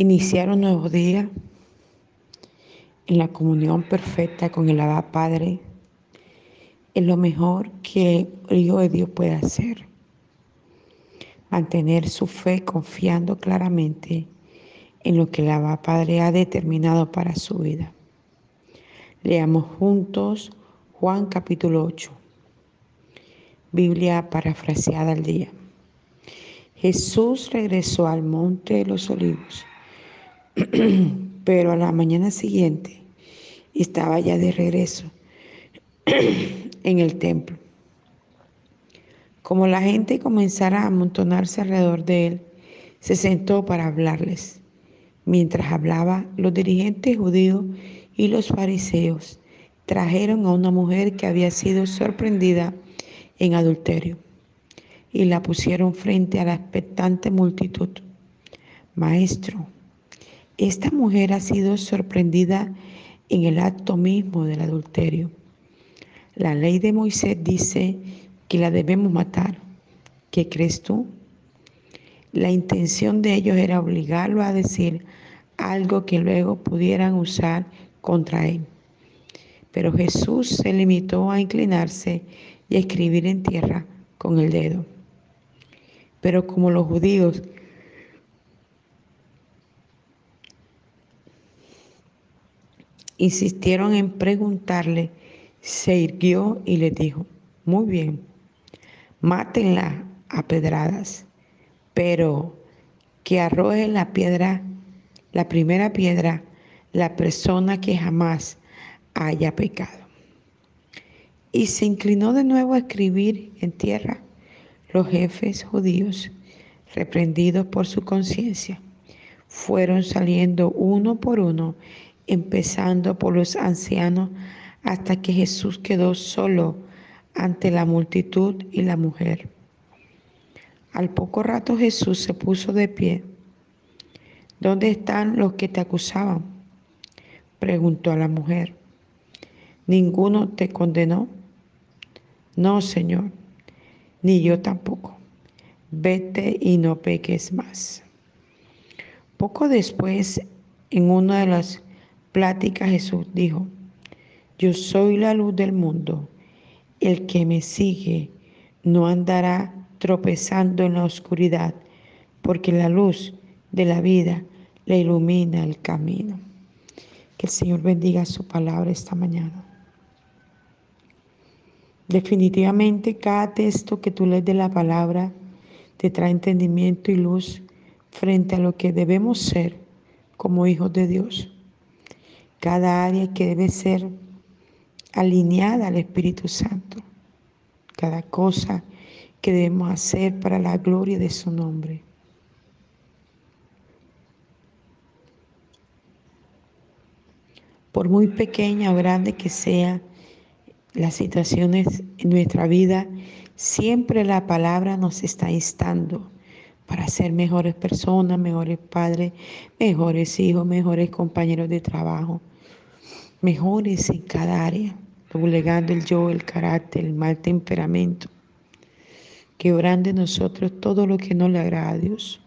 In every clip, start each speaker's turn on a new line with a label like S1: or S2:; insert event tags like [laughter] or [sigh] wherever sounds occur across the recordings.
S1: Iniciar un nuevo día en la comunión perfecta con el Abba Padre es lo mejor que el Hijo de Dios puede hacer. Mantener su fe confiando claramente en lo que el Abba Padre ha determinado para su vida. Leamos juntos Juan capítulo 8. Biblia parafraseada al día. Jesús regresó al monte de los olivos, [clears throat] pero a la mañana siguiente estaba ya de regreso [clears throat] en el templo. Como la gente comenzara a amontonarse alrededor de él, se sentó para hablarles. Mientras hablaba, los dirigentes judíos y los fariseos trajeron a una mujer que había sido sorprendida en adulterio y la pusieron frente a la expectante multitud. Maestro, esta mujer ha sido sorprendida en el acto mismo del adulterio. La ley de Moisés dice que la debemos matar. ¿Qué crees tú? La intención de ellos era obligarlo a decir algo que luego pudieran usar contra él. Pero Jesús se limitó a inclinarse y a escribir en tierra con el dedo. Pero como los judíos insistieron en preguntarle, se irguió y le dijo, muy bien, mátenla a pedradas, pero que arroje la piedra, la primera piedra, la persona que jamás haya pecado. Y se inclinó de nuevo a escribir en tierra. Los jefes judíos, reprendidos por su conciencia, fueron saliendo uno por uno, empezando por los ancianos, hasta que Jesús quedó solo ante la multitud y la mujer. Al poco rato Jesús se puso de pie. ¿Dónde están los que te acusaban? preguntó a la mujer. ¿Ninguno te condenó? No, Señor, ni yo tampoco. Vete y no peques más. Poco después, en una de las pláticas, Jesús dijo, yo soy la luz del mundo. El que me sigue no andará tropezando en la oscuridad, porque la luz de la vida le ilumina el camino. Que el Señor bendiga su palabra esta mañana. Definitivamente cada texto que tú lees de la palabra te trae entendimiento y luz frente a lo que debemos ser como hijos de Dios. Cada área que debe ser alineada al Espíritu Santo. Cada cosa que debemos hacer para la gloria de su nombre. Por muy pequeña o grande que sea las situaciones en nuestra vida, siempre la palabra nos está instando para ser mejores personas, mejores padres, mejores hijos, mejores compañeros de trabajo, mejores en cada área, doblegando el yo, el carácter, el mal temperamento, quebrando en nosotros todo lo que no le agrada a Dios.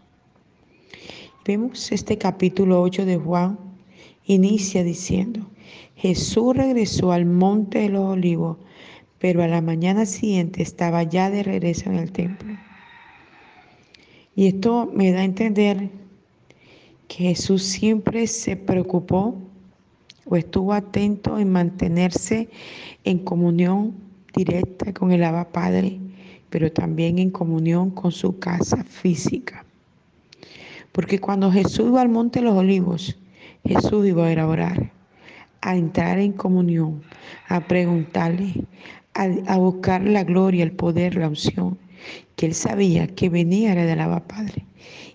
S1: Vemos este capítulo 8 de Juan, inicia diciendo, Jesús regresó al monte de los olivos, pero a la mañana siguiente estaba ya de regreso en el templo. Y esto me da a entender que Jesús siempre se preocupó o estuvo atento en mantenerse en comunión directa con el Abba Padre, pero también en comunión con su casa física. Porque cuando Jesús iba al monte de los olivos, Jesús iba a ir a orar, a entrar en comunión, a preguntarle, a, buscar la gloria, el poder, la unción, que él sabía que venía era del Abba Padre.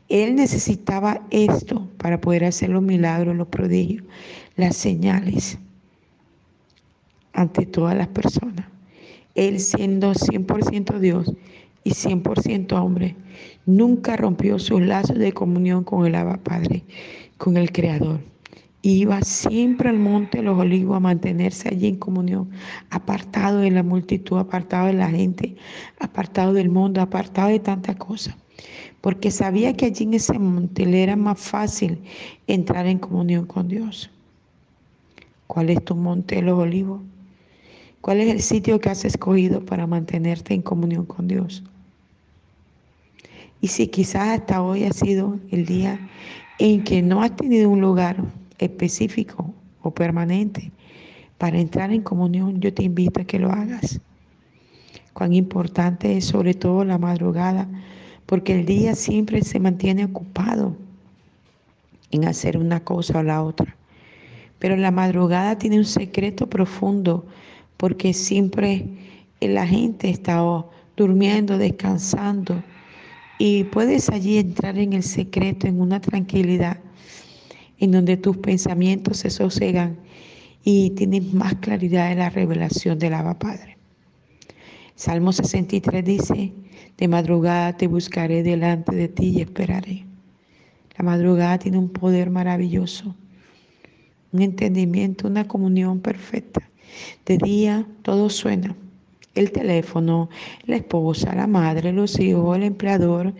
S1: Él necesitaba esto para poder hacer los milagros, los prodigios, las señales ante todas las personas. Él siendo 100% Dios y 100% hombre, nunca rompió sus lazos de comunión con el Abba Padre, con el Creador. Iba siempre al monte de los olivos a mantenerse allí en comunión, apartado de la multitud, apartado de la gente, apartado del mundo, apartado de tantas cosas. porque sabía que allí en ese monte le era más fácil entrar en comunión con Dios. ¿Cuál es tu monte de los olivos? ¿Cuál es el sitio que has escogido para mantenerte en comunión con Dios? Y si quizás hasta hoy ha sido el día en que no has tenido un lugar específico o permanente para entrar en comunión, yo te invito a que lo hagas. Cuán importante es sobre todo la madrugada, porque el día siempre se mantiene ocupado en hacer una cosa o la otra. Pero la madrugada tiene un secreto profundo, porque siempre la gente está durmiendo, descansando, y puedes allí entrar en el secreto, en una tranquilidad, en donde tus pensamientos se sosegan y tienes más claridad de la revelación del Abba Padre. Salmo 63 dice, de madrugada te buscaré delante de ti y esperaré. La madrugada tiene un poder maravilloso, un entendimiento, una comunión perfecta. De día todo suena, el teléfono, la esposa, la madre, los hijos, el empleador,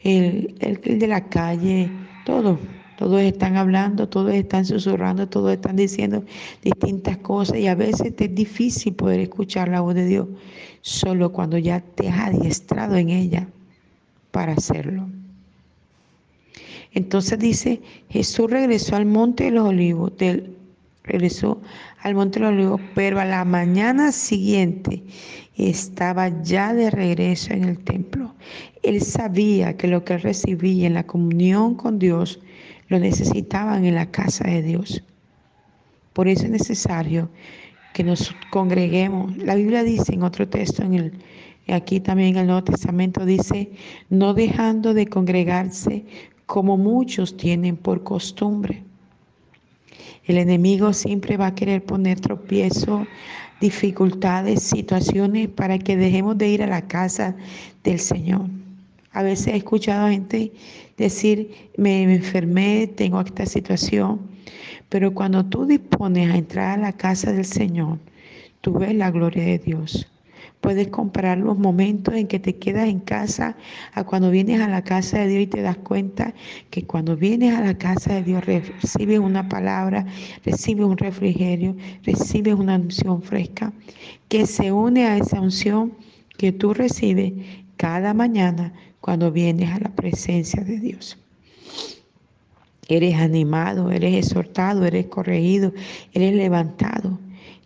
S1: el, el, de la calle, todo. Todos están hablando, todos están susurrando, todos están diciendo distintas cosas y a veces es difícil poder escuchar la voz de Dios solo cuando ya te has adiestrado en ella para hacerlo. Entonces dice, Jesús regresó al monte de los olivos, regresó al monte de los olivos, pero a la mañana siguiente estaba ya de regreso en el templo. Él sabía que lo que recibía en la comunión con Dios lo necesitaban en la casa de Dios. Por eso es necesario que nos congreguemos. La Biblia dice en otro texto, en el, aquí también en el Nuevo Testamento, dice, no dejando de congregarse como muchos tienen por costumbre. El enemigo siempre va a querer poner tropiezo, dificultades, situaciones para que dejemos de ir a la casa del Señor. A veces he escuchado a gente decir, me, enfermé, tengo esta situación, pero cuando tú dispones a entrar a la casa del Señor, tú ves la gloria de Dios. Puedes comparar los momentos en que te quedas en casa a cuando vienes a la casa de Dios y te das cuenta que cuando vienes a la casa de Dios recibes una palabra, recibes un refrigerio, recibes una unción fresca que se une a esa unción que tú recibes cada mañana cuando vienes a la presencia de Dios. Eres animado, eres exhortado, eres corregido, eres levantado.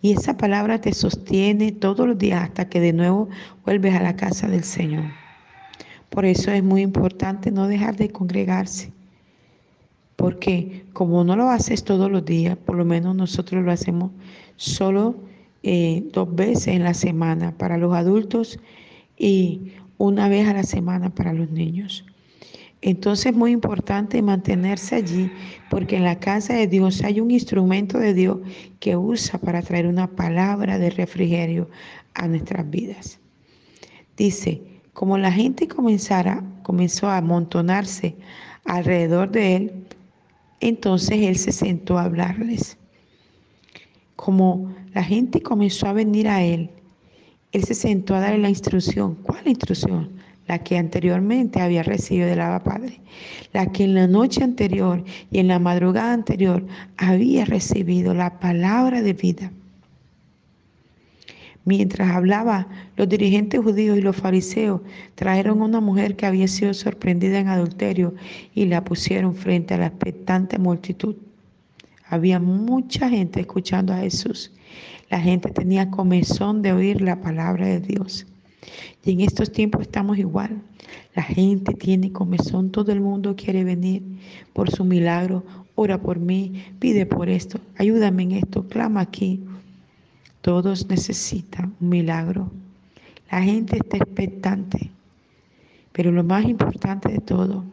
S1: Y esa palabra te sostiene todos los días hasta que de nuevo vuelves a la casa del Señor. Por eso es muy importante no dejar de congregarse. Porque como no lo haces todos los días, por lo menos nosotros lo hacemos solo eh, dos veces en la semana para los adultos y una vez a la semana para los niños. Entonces es muy importante mantenerse allí porque en la casa de Dios hay un instrumento de Dios que usa para traer una palabra de refrigerio a nuestras vidas. Dice, como la gente comenzara, comenzó a amontonarse alrededor de él, entonces él se sentó a hablarles. Como la gente comenzó a venir a él, él se sentó a darle la instrucción. ¿Cuál instrucción? La que anteriormente había recibido del Abba Padre. La que en la noche anterior y en la madrugada anterior había recibido la palabra de vida. Mientras hablaba, los dirigentes judíos y los fariseos trajeron a una mujer que había sido sorprendida en adulterio y la pusieron frente a la expectante multitud. Había mucha gente escuchando a Jesús la gente tenía comezón de oír la palabra de Dios. Y en estos tiempos estamos igual. La gente tiene comezón, todo el mundo quiere venir por su milagro. Ora por mí, pide por esto, ayúdame en esto, clama aquí. Todos necesitan un milagro. La gente está expectante. Pero lo más importante de todo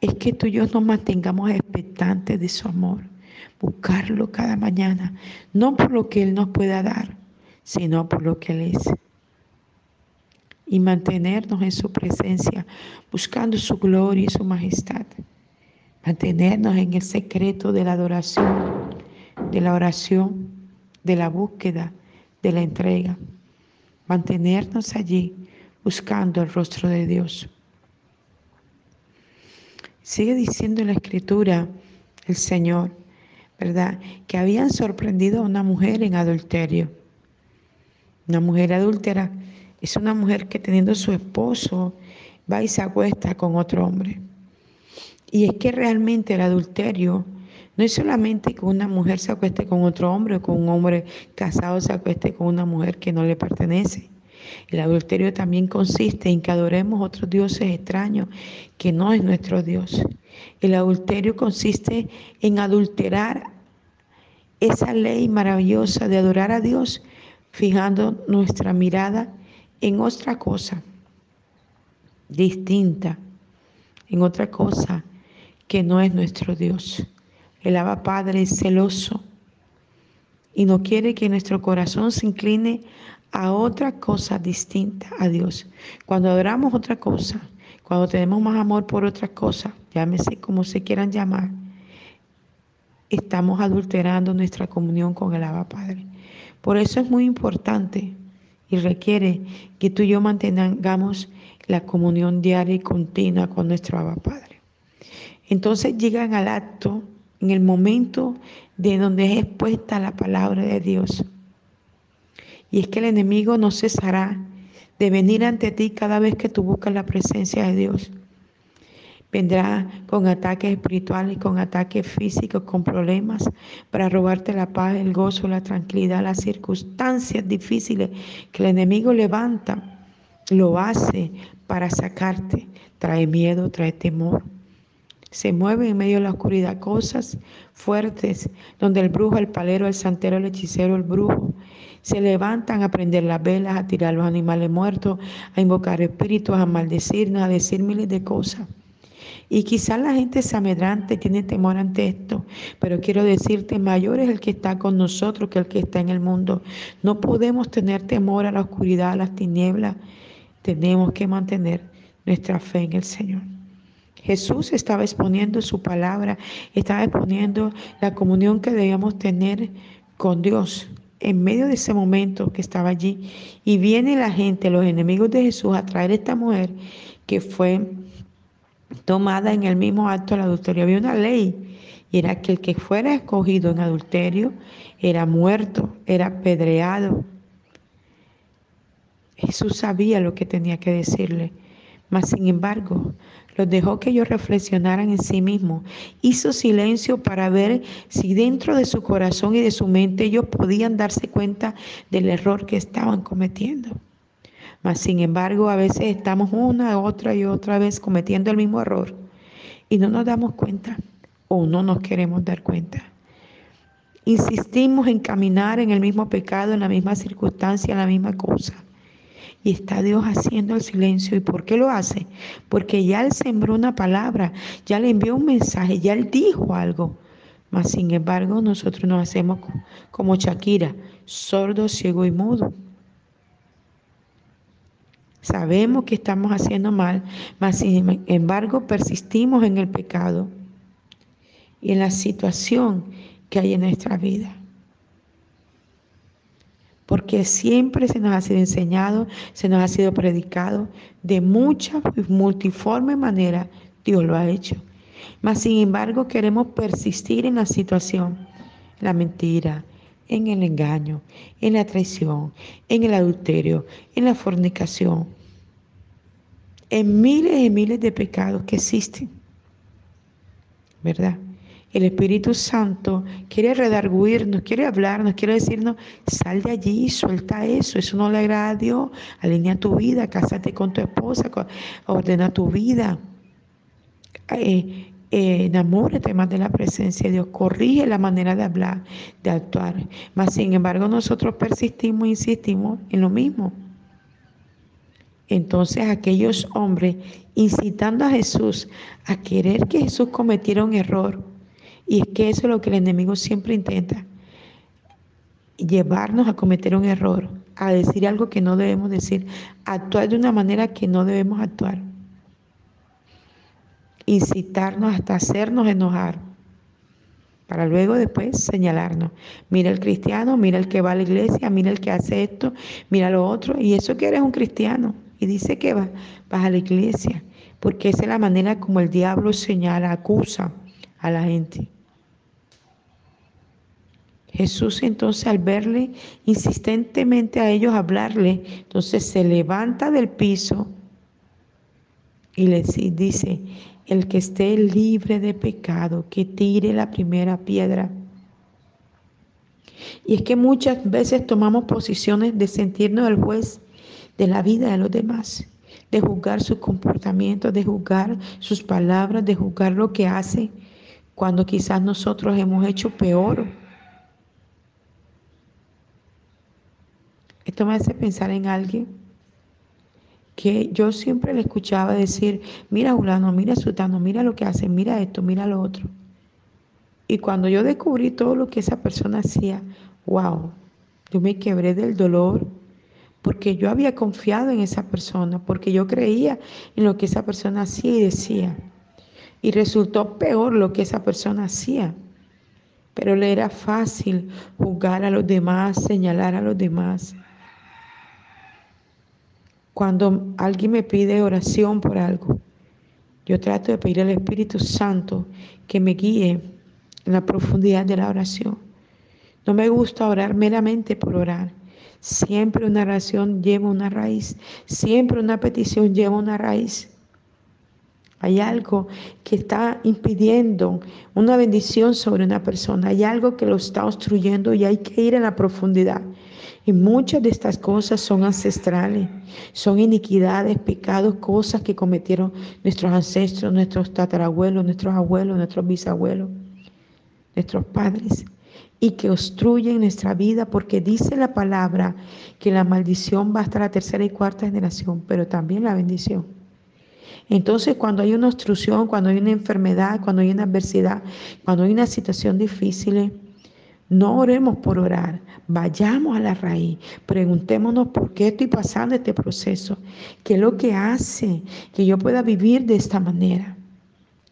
S1: es que tú y yo nos mantengamos expectantes de su amor buscarlo cada mañana, no por lo que Él nos pueda dar, sino por lo que Él es. Y mantenernos en su presencia, buscando su gloria y su majestad. Mantenernos en el secreto de la adoración, de la oración, de la búsqueda, de la entrega. Mantenernos allí buscando el rostro de Dios. Sigue diciendo en la escritura el Señor, ¿verdad? Que habían sorprendido a una mujer en adulterio. Una mujer adúltera es una mujer que teniendo su esposo va y se acuesta con otro hombre. Y es que realmente el adulterio no es solamente que una mujer se acueste con otro hombre o con un hombre casado se acueste con una mujer que no le pertenece. El adulterio también consiste en que adoremos otros dioses extraños que no es nuestro Dios. El adulterio consiste en adulterar esa ley maravillosa de adorar a Dios fijando nuestra mirada en otra cosa distinta, en otra cosa que no es nuestro Dios. El Abba Padre es celoso y no quiere que nuestro corazón se incline a otra cosa distinta a Dios. Cuando adoramos otra cosa, cuando tenemos más amor por otra cosa, llámese como se quieran llamar, estamos adulterando nuestra comunión con el Abba Padre. Por eso es muy importante y requiere que tú y yo mantengamos la comunión diaria y continua con nuestro Abba Padre. Entonces llegan al acto en el momento de donde es expuesta la palabra de Dios. Y es que el enemigo no cesará de venir ante ti cada vez que tú buscas la presencia de Dios. Vendrá con ataques espirituales, con ataques físicos, con problemas para robarte la paz, el gozo, la tranquilidad, las circunstancias difíciles que el enemigo levanta. Lo hace para sacarte. Trae miedo, trae temor. Se mueve en medio de la oscuridad cosas fuertes donde el brujo, el palero, el santero, el hechicero, el brujo se levantan a prender las velas, a tirar los animales muertos, a invocar espíritus, a maldecirnos, a decir miles de cosas. Y quizás la gente se amedrante, tiene temor ante esto, pero quiero decirte, mayor es el que está con nosotros que el que está en el mundo. No podemos tener temor a la oscuridad, a las tinieblas. Tenemos que mantener nuestra fe en el Señor. Jesús estaba exponiendo su palabra, estaba exponiendo la comunión que debíamos tener con Dios en medio de ese momento que estaba allí. Y viene la gente, los enemigos de Jesús, a traer a esta mujer que fue tomada en el mismo acto del adulterio. Había una ley y era que el que fuera escogido en adulterio era muerto, era apedreado. Jesús sabía lo que tenía que decirle, mas sin embargo los dejó que ellos reflexionaran en sí mismos. Hizo silencio para ver si dentro de su corazón y de su mente ellos podían darse cuenta del error que estaban cometiendo. Mas sin embargo, a veces estamos una, otra y otra vez cometiendo el mismo error y no nos damos cuenta o no nos queremos dar cuenta. Insistimos en caminar en el mismo pecado, en la misma circunstancia, en la misma cosa. Y está Dios haciendo el silencio. ¿Y por qué lo hace? Porque ya Él sembró una palabra, ya le envió un mensaje, ya Él dijo algo. Mas sin embargo, nosotros nos hacemos como Shakira, sordo, ciego y mudo. Sabemos que estamos haciendo mal, mas sin embargo persistimos en el pecado y en la situación que hay en nuestra vida. Porque siempre se nos ha sido enseñado, se nos ha sido predicado de muchas multiforme manera, Dios lo ha hecho. Mas sin embargo queremos persistir en la situación, la mentira, en el engaño, en la traición, en el adulterio, en la fornicación, en miles y miles de pecados que existen. ¿Verdad? El Espíritu Santo quiere redarguirnos, quiere hablarnos, quiere decirnos, sal de allí, suelta eso, eso no le agrada a Dios, alinea tu vida, cásate con tu esposa, ordena tu vida, eh, eh, enamórate más de la presencia de Dios, corrige la manera de hablar, de actuar. Mas sin embargo nosotros persistimos, insistimos en lo mismo. Entonces aquellos hombres incitando a Jesús a querer que Jesús cometiera un error, y es que eso es lo que el enemigo siempre intenta, llevarnos a cometer un error, a decir algo que no debemos decir, actuar de una manera que no debemos actuar, incitarnos hasta hacernos enojar, para luego después señalarnos. Mira el cristiano, mira el que va a la iglesia, mira el que hace esto, mira lo otro, y eso que eres un cristiano y dice que vas, vas a la iglesia. porque esa es la manera como el diablo señala, acusa a la gente. Jesús entonces al verle insistentemente a ellos hablarle, entonces se levanta del piso y les dice, el que esté libre de pecado, que tire la primera piedra. Y es que muchas veces tomamos posiciones de sentirnos el juez de la vida de los demás, de juzgar su comportamiento, de juzgar sus palabras, de juzgar lo que hace, cuando quizás nosotros hemos hecho peor. Esto me hace pensar en alguien que yo siempre le escuchaba decir, mira Julano, mira Sutano, mira lo que hace, mira esto, mira lo otro. Y cuando yo descubrí todo lo que esa persona hacía, wow, yo me quebré del dolor porque yo había confiado en esa persona, porque yo creía en lo que esa persona hacía y decía. Y resultó peor lo que esa persona hacía. Pero le era fácil juzgar a los demás, señalar a los demás. Cuando alguien me pide oración por algo, yo trato de pedir al Espíritu Santo que me guíe en la profundidad de la oración. No me gusta orar meramente por orar. Siempre una oración lleva una raíz. Siempre una petición lleva una raíz. Hay algo que está impidiendo una bendición sobre una persona. Hay algo que lo está obstruyendo y hay que ir a la profundidad. Y muchas de estas cosas son ancestrales, son iniquidades, pecados, cosas que cometieron nuestros ancestros, nuestros tatarabuelos, nuestros abuelos, nuestros bisabuelos, nuestros padres, y que obstruyen nuestra vida porque dice la palabra que la maldición va hasta la tercera y cuarta generación, pero también la bendición. Entonces, cuando hay una obstrucción, cuando hay una enfermedad, cuando hay una adversidad, cuando hay una situación difícil, no oremos por orar, vayamos a la raíz, preguntémonos por qué estoy pasando este proceso, qué es lo que hace que yo pueda vivir de esta manera,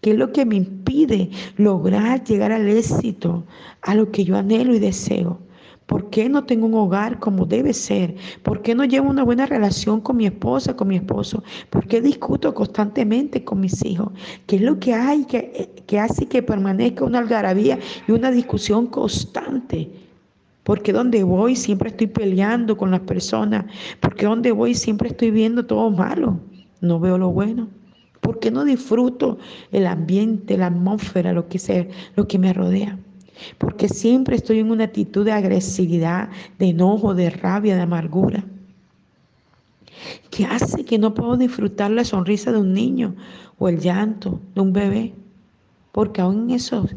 S1: qué es lo que me impide lograr llegar al éxito, a lo que yo anhelo y deseo. ¿Por qué no tengo un hogar como debe ser? ¿Por qué no llevo una buena relación con mi esposa, con mi esposo? ¿Por qué discuto constantemente con mis hijos? ¿Qué es lo que hay que, que hace que permanezca una algarabía y una discusión constante? Porque donde voy siempre estoy peleando con las personas. Porque donde voy siempre estoy viendo todo malo. No veo lo bueno. ¿Por qué no disfruto el ambiente, la atmósfera, lo que, sea, lo que me rodea? porque siempre estoy en una actitud de agresividad, de enojo, de rabia, de amargura, que hace que no puedo disfrutar la sonrisa de un niño o el llanto de un bebé, porque aún en eso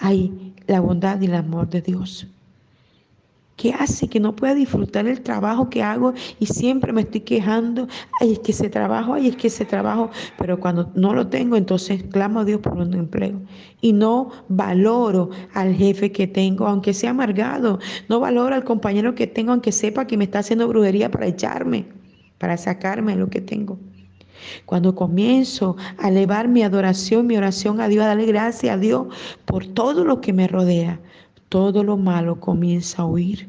S1: hay la bondad y el amor de Dios. ¿Qué hace que no pueda disfrutar el trabajo que hago y siempre me estoy quejando? Ay, es que ese trabajo, ay, es que ese trabajo, pero cuando no lo tengo, entonces clamo a Dios por un empleo. Y no valoro al jefe que tengo, aunque sea amargado. No valoro al compañero que tengo, aunque sepa que me está haciendo brujería para echarme, para sacarme lo que tengo. Cuando comienzo a elevar mi adoración, mi oración a Dios, a darle gracias a Dios por todo lo que me rodea, todo lo malo comienza a huir.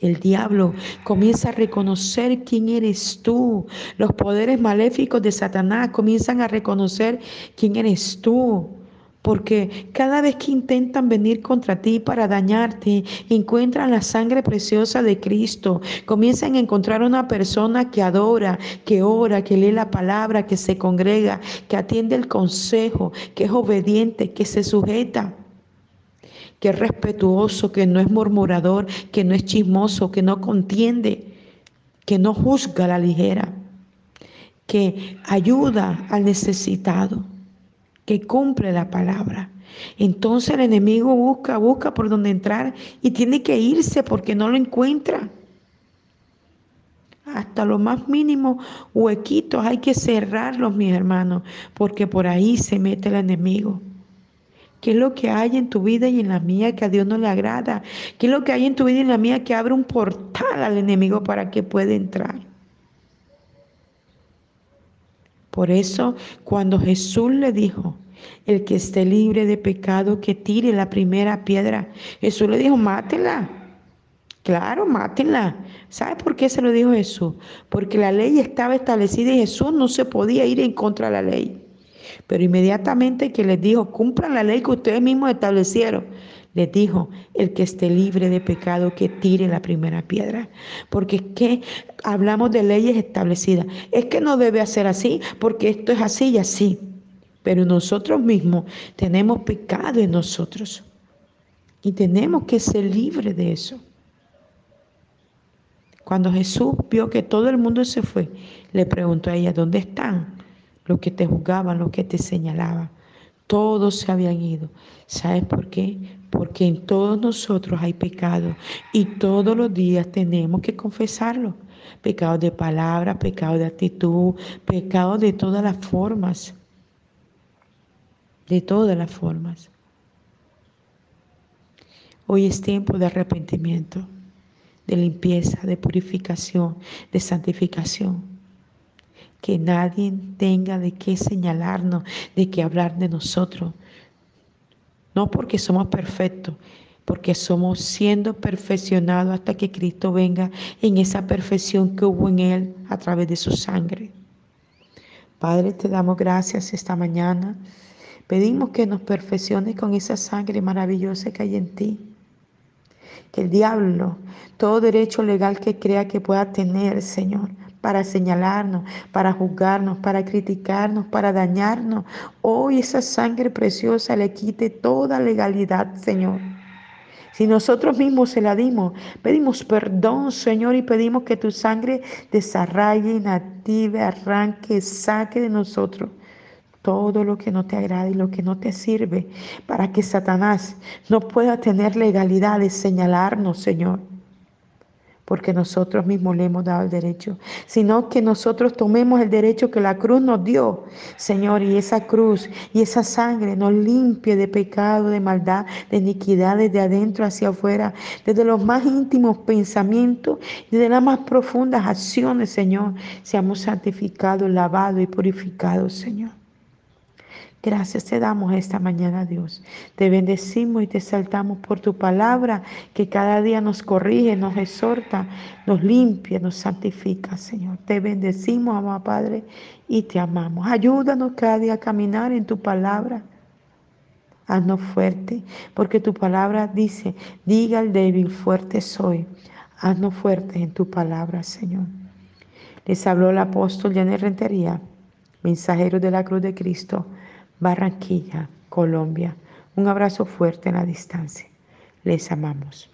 S1: El diablo comienza a reconocer quién eres tú. Los poderes maléficos de Satanás comienzan a reconocer quién eres tú. Porque cada vez que intentan venir contra ti para dañarte, encuentran la sangre preciosa de Cristo. Comienzan a encontrar una persona que adora, que ora, que lee la palabra, que se congrega, que atiende el consejo, que es obediente, que se sujeta que es respetuoso, que no es murmurador, que no es chismoso, que no contiende, que no juzga a la ligera, que ayuda al necesitado, que cumple la palabra. Entonces el enemigo busca, busca por donde entrar y tiene que irse porque no lo encuentra. Hasta los más mínimos huequitos hay que cerrarlos, mis hermanos, porque por ahí se mete el enemigo. ¿Qué es lo que hay en tu vida y en la mía que a Dios no le agrada? ¿Qué es lo que hay en tu vida y en la mía que abre un portal al enemigo para que pueda entrar? Por eso, cuando Jesús le dijo, el que esté libre de pecado, que tire la primera piedra, Jesús le dijo, mátela, Claro, mátenla. ¿Sabe por qué se lo dijo Jesús? Porque la ley estaba establecida y Jesús no se podía ir en contra de la ley. Pero inmediatamente que les dijo, cumplan la ley que ustedes mismos establecieron, les dijo, el que esté libre de pecado, que tire la primera piedra. Porque es que hablamos de leyes establecidas. Es que no debe hacer así, porque esto es así y así. Pero nosotros mismos tenemos pecado en nosotros. Y tenemos que ser libres de eso. Cuando Jesús vio que todo el mundo se fue, le preguntó a ella, ¿dónde están los que te juzgaban, los que te señalaban? Todos se habían ido. ¿Sabes por qué? Porque en todos nosotros hay pecado y todos los días tenemos que confesarlo. Pecado de palabra, pecado de actitud, pecado de todas las formas. De todas las formas. Hoy es tiempo de arrepentimiento, de limpieza, de purificación, de santificación que nadie tenga de qué señalarnos, de qué hablar de nosotros. No porque somos perfectos, porque somos siendo perfeccionados hasta que Cristo venga en esa perfección que hubo en Él a través de su sangre. Padre, te damos gracias esta mañana. Pedimos que nos perfecciones con esa sangre maravillosa que hay en ti. Que el diablo, todo derecho legal que crea que pueda tener, Señor, para señalarnos, para juzgarnos, para criticarnos, para dañarnos. Hoy esa sangre preciosa le quite toda legalidad, Señor. Si nosotros mismos se la dimos, pedimos perdón, Señor, y pedimos que tu sangre desarraigue, inactive, arranque, saque de nosotros todo lo que no te agrada y lo que no te sirve, para que Satanás no pueda tener legalidad de señalarnos, Señor porque nosotros mismos le hemos dado el derecho, sino que nosotros tomemos el derecho que la cruz nos dio, Señor, y esa cruz y esa sangre nos limpie de pecado, de maldad, de iniquidad desde adentro hacia afuera, desde los más íntimos pensamientos y de las más profundas acciones, Señor, seamos santificados, lavados y purificados, Señor. Gracias te damos esta mañana, Dios. Te bendecimos y te saltamos por tu palabra que cada día nos corrige, nos exhorta, nos limpia, nos santifica, Señor. Te bendecimos, amado Padre, y te amamos. Ayúdanos cada día a caminar en tu palabra. Haznos fuerte, porque tu palabra dice, diga al débil, fuerte soy. Haznos fuerte en tu palabra, Señor. Les habló el apóstol Janet Rentería, mensajero de la cruz de Cristo Barranquilla, Colombia. Un abrazo fuerte en la distancia. Les amamos.